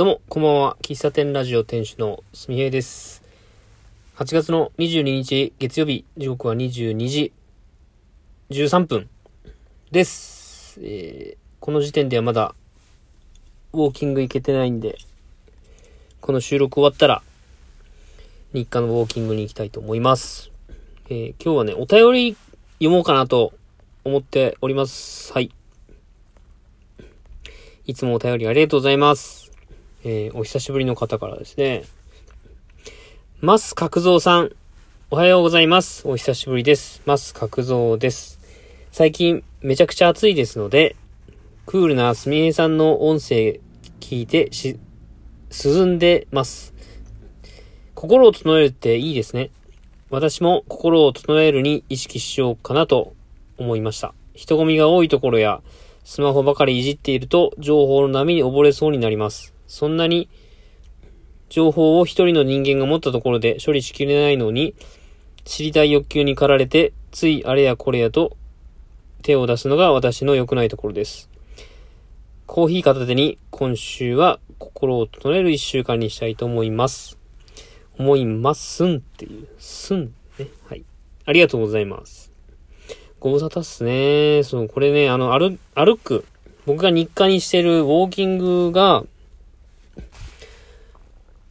どうも、こんばんは。喫茶店ラジオ店主のすみへいです。8月の22日月曜日、時刻は22時13分です。えーこの時点ではまだウォーキング行けてないんで、この収録終わったら日課のウォーキングに行きたいと思います。えー今日はね、お便り読もうかなと思っております。はい。いつもお便りありがとうございます。えーお久しぶりの方からですね。マス角蔵さん、おはようございます。お久しぶりです。マス角蔵です。最近めちゃくちゃ暑いですので、クールなすみへさんの音声聞いてし、涼んでます。心を整えるっていいですね。私も心を整えるに意識しようかなと思いました。人混みが多いところや、スマホばかりいじっていると情報の波に溺れそうになります。そんなに情報を一人の人間が持ったところで処理しきれないのに、知りたい欲求に駆られて、ついあれやこれやと手を出すのが私の良くないところです。コーヒー片手に今週は心を整える一週間にしたいと思います。思いますんっていう、すんね。はい。ありがとうございます。ご無沙汰っすね。そう、これね、あの、歩、歩く。僕が日課にしてるウォーキングが、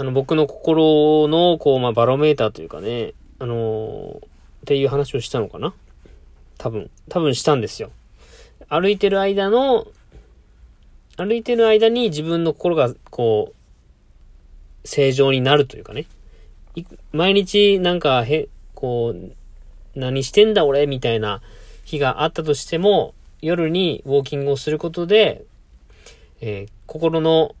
あの、僕の心の、こう、まあ、バロメーターというかね、あのーっていう話をしたのかな？多分、多分したんですよ。歩いてる間の、歩いてる間に自分の心が、こう、正常になるというかね。毎日なんか、へ、こう、何してんだ俺みたいな日があったとしても、夜にウォーキングをすることで、えー心の、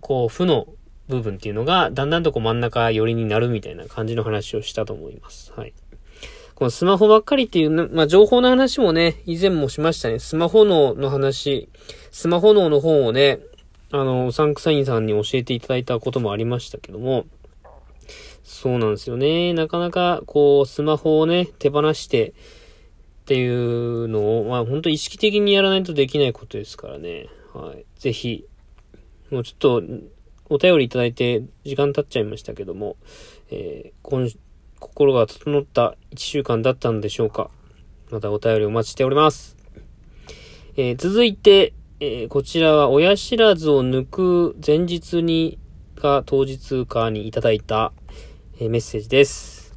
こう、負の部分っていうのが、だんだんとこう真ん中寄りになるみたいな感じの話をしたと思います。はい。このスマホばっかりっていう、まあ、情報の話もね、以前もしましたね。スマホ脳の話、スマホ脳の本をね、あの、うさんくさいんさんに教えていただいたこともありましたけども、そうなんですよね。なかなか、こう、スマホをね、手放してっていうのを、まあ、本当意識的にやらないとできないことですからね。はい。ぜひ、もうちょっと、お便りいただいて時間経っちゃいましたけども、えー今心が整った一週間だったんでしょうか。またお便りお待ちしております。えー続いて、えーこちらは親知らずを抜く前日にか当日かにいただいた、えーメッセージです。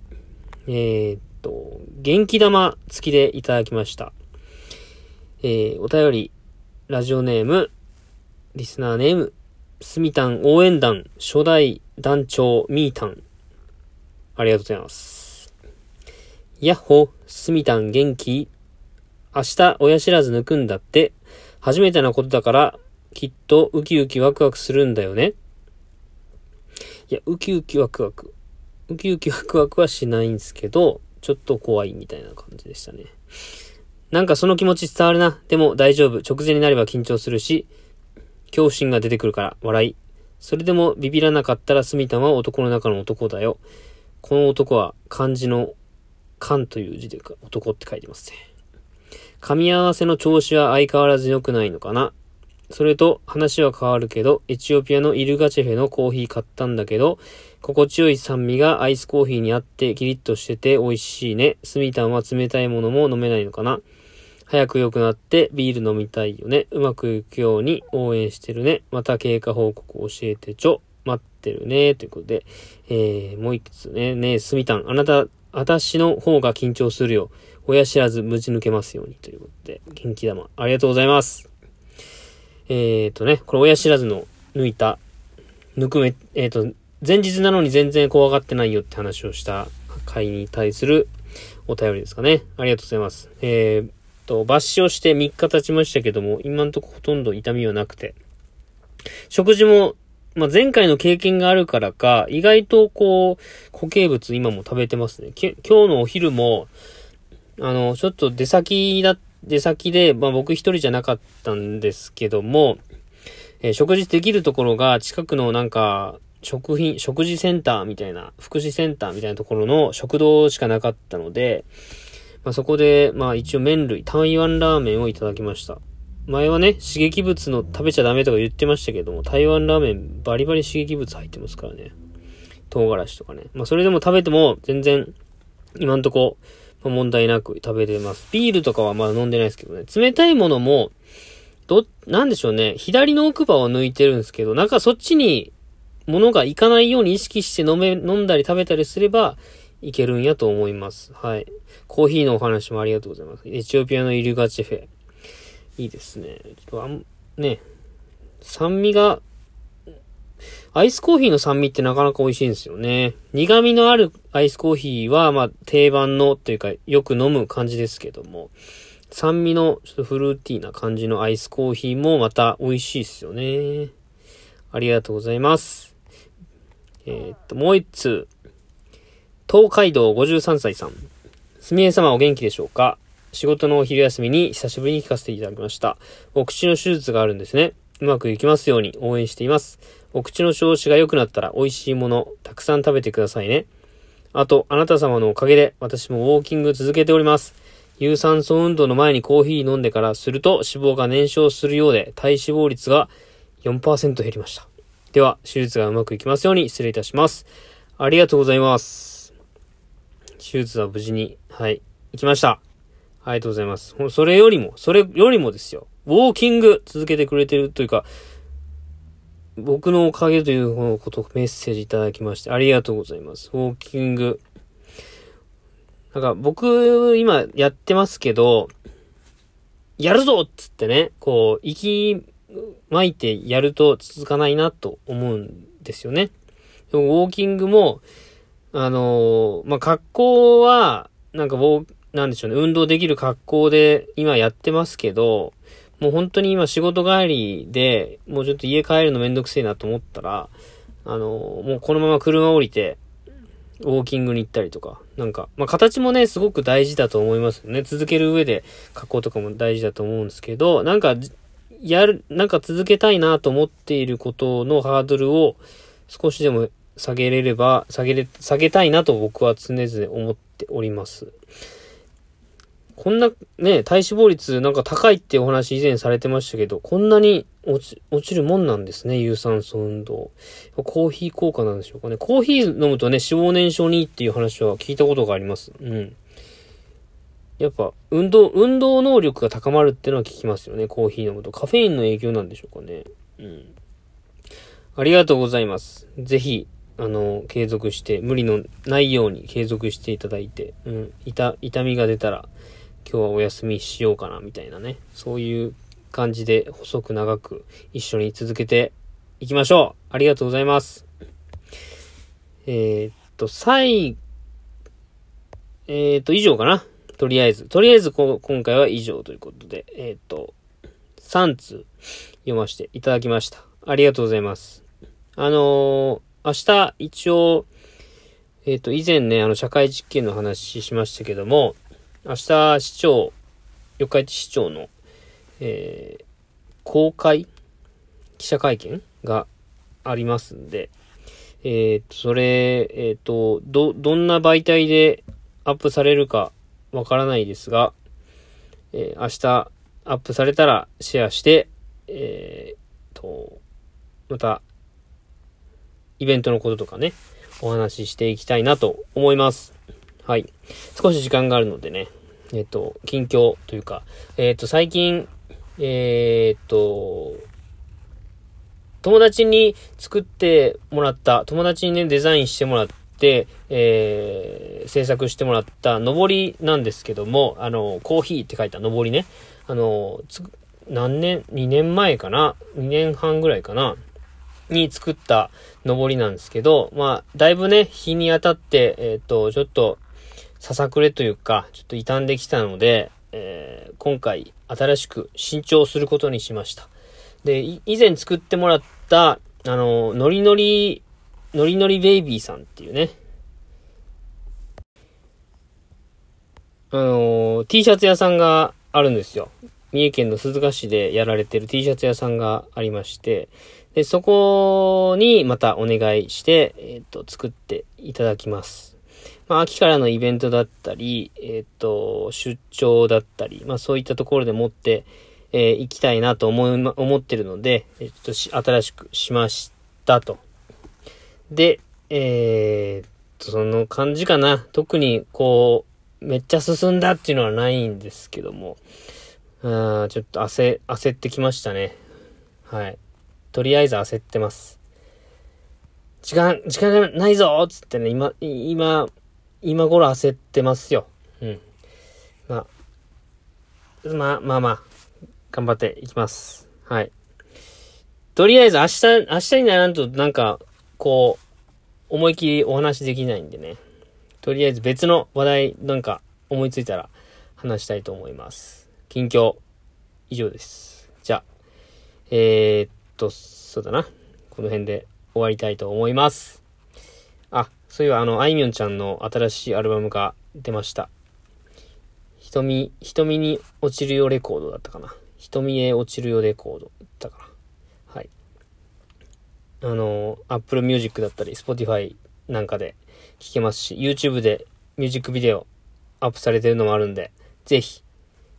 えっと、元気玉付きでいただきました。えお便り、ラジオネーム、リスナーネーム、すみたん応援団初代団長みーたん。ありがとうございます。やっほ、すみたん元気明日親知らず抜くんだって。初めてなことだから、きっとウキウキワクワクするんだよね。いや、ウキウキワクワク。ウキウキワクワクはしないんですけど、ちょっと怖いみたいな感じでしたね。なんかその気持ち伝わるな。でも大丈夫。直前になれば緊張するし、恐怖心が出てくるから、笑い。それでもビビらなかったらスミタンは男の中の男だよ。この男は漢字の漢という字で男って書いてますね。噛み合わせの調子は相変わらず良くないのかな。それと話は変わるけど、エチオピアのイルガチェフェのコーヒー買ったんだけど、心地よい酸味がアイスコーヒーにあってキリッとしてて美味しいね。スミタンは冷たいものも飲めないのかな。早く良くなってビール飲みたいよね。うまくいくように応援してるね。また経過報告教えてちょ。待ってるね。ということで、えー、もう一つね。ねえ、スミタン、あなた、私の方が緊張するよ。親知らず無事抜けますように。ということで、元気玉、ありがとうございます。えーとね、これ親知らずの抜いた、抜くめ、えーと、前日なのに全然怖がってないよって話をした回に対するお便りですかね。ありがとうございます。えーと、抜歯をして3日経ちましたけども、今んとこほとんど痛みはなくて、食事も、まあ、前回の経験があるからか、意外とこう、固形物今も食べてますね。今日のお昼も、あの、ちょっと出先だ、出先で、まあ僕一人じゃなかったんですけども、えー食事できるところが近くのなんか、食品、食事センターみたいな、福祉センターみたいなところの食堂しかなかったので、まあそこで、まあ一応麺類、台湾ラーメンをいただきました。前はね、刺激物の食べちゃダメとか言ってましたけども、台湾ラーメンバリバリ刺激物入ってますからね。唐辛子とかね。まあ、それでも食べても全然、今んとこ、まあ、問題なく食べれます。ビールとかはまだ飲んでないですけどね。冷たいものも、ど、なんでしょうね。左の奥歯を抜いてるんですけど、なんかそっちに物がいかないように意識して飲め、飲んだり食べたりすればいけるんやと思います。はい。コーヒーのお話もありがとうございます。エチオピアのイルガチェフェ。いいですね。ちょっとあん、ね、酸味がアイスコーヒーの酸味ってなかなか美味しいんですよね。苦味のあるアイスコーヒーは、まあ、定番のというか、よく飲む感じですけども、酸味のちょっとフルーティーな感じのアイスコーヒーもまた美味しいですよね。ありがとうございます。えー、っと、もう一通。東海道53歳さん。すみえ様お元気でしょうか？仕事のお昼休みに久しぶりに聞かせていただきました。お口の手術があるんですね。うまくいきますように応援しています。お口の調子が良くなったら美味しいもの、たくさん食べてくださいね。あと、あなた様のおかげで私もウォーキング続けております。有酸素運動の前にコーヒー飲んでからすると脂肪が燃焼するようで体脂肪率が4%減りました。では、手術がうまくいきますように失礼いたします。ありがとうございます。手術は無事に、はい、行きました。ありがとうございます。それよりも、それよりもですよ。ウォーキング続けてくれてるというか、僕のおかげということをメッセージいただきましてありがとうございます。ウォーキング。なんか僕今やってますけど、やるぞっつってね、こう、息巻いてやると続かないなと思うんですよね。ウォーキングも、あのー、まあ、格好は、なんかウォー、なんでしょうね、運動できる格好で今やってますけど、もう本当に今仕事帰りで、もうちょっと家帰るのめんどくせえなと思ったら、あの、もうこのまま車降りて、ウォーキングに行ったりとか、なんか、まあ形もね、すごく大事だと思いますよね。続ける上で加工とかも大事だと思うんですけど、なんか、やる、なんか続けたいなと思っていることのハードルを少しでも下げれれば、下げれ、下げたいなと僕は常々思っております。こんなね、体脂肪率なんか高いってお話以前されてましたけど、こんなに落ち、落ちるもんなんですね、有酸素運動。コーヒー効果なんでしょうかね。コーヒー飲むとね、脂肪燃焼にいいっていう話は聞いたことがあります。うん。やっぱ、運動、運動能力が高まるっていうのは聞きますよね、コーヒー飲むと。カフェインの影響なんでしょうかね。うん。ありがとうございます。ぜひ、あの、継続して、無理のないように継続していただいて、うん、痛、痛みが出たら、今日はお休みしようかな、みたいなね。そういう感じで細く長く一緒に続けていきましょう。ありがとうございます。えー、っと、最、えー、っと、以上かな。とりあえず。とりあえずこ、今回は以上ということで、えー、っと、3通読ませていただきました。ありがとうございます。あの明日、一応、えっ、と、以前ね、あの、社会実験の話しましたけども、明日、市長、四日市市長の、えー、公開記者会見がありますんで、えっ、ー、と、それ、えっ、ー、と、ど、どんな媒体でアップされるかわからないですが、えー、明日アップされたらシェアして、えっ、と、また、イベントのこととかね、お話ししていきたいなと思います。はい。少し時間があるのでね、えっ、と、近況というか、えっ、と、最近、えっ、と、友達に作ってもらった、友達にね、デザインしてもらって、えー、制作してもらった上りなんですけども、あの、コーヒーって書いた上りね、あの、つ、何年、2年前かな ?2 年半ぐらいかな？に作った上りなんですけど、まあ、だいぶね、日に当たって、えっ、と、ちょっと、ささくれというか、ちょっと傷んできたので、えー、今回新しく新調することにしました。で、以前作ってもらった、あの、ノリノリ、ノリノリベイビーさんっていうね、あの、T シャツ屋さんがあるんですよ。三重県の鈴鹿市でやられてる T シャツ屋さんがありまして、で、そこにまたお願いして、えっ、と、作っていただきます。まあ、秋からのイベントだったり、えっ、と、出張だったり、まあ、そういったところでもって、えー、行きたいなと思い、思ってるので、えっと、新しくしましたと。で、えー、っと、その感じかな。特に、こう、めっちゃ進んだっていうのはないんですけども、あちょっと焦、焦ってきましたね。はい。とりあえず焦ってます。時間、時間がないぞっつってね、今、今、今頃焦ってますよ。うん。まあ、まあまあまあ、頑張っていきます。はい。とりあえず明日、明日にならんとなんか、こう、思い切りお話できないんでね。とりあえず別の話題なんか思いついたら話したいと思います。近況、以上です。じゃあ、えー、っと、そうだな。この辺で終わりたいと思います。あ、そういえばあの、あいみょんちゃんの新しいアルバムが出ました。瞳、瞳に落ちるよレコードだったかな。瞳へ落ちるよレコードだったかな。はい。あの、Apple Music だったり、Spotify なんかで聴けますし、YouTube でミュージックビデオアップされてるのもあるんで、ぜひ、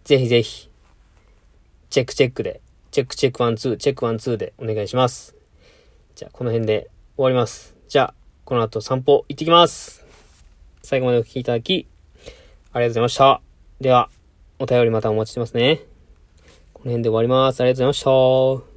ぜひぜひ、チェックチェックで、チェックチェックワンツー、チェックワンツーでお願いします。じゃあ、この辺で終わります。じゃあ、この後散歩行ってきます。最後までお聴きいただき、ありがとうございました。では、お便りまたお待ちしてますね。この辺で終わります。ありがとうございました。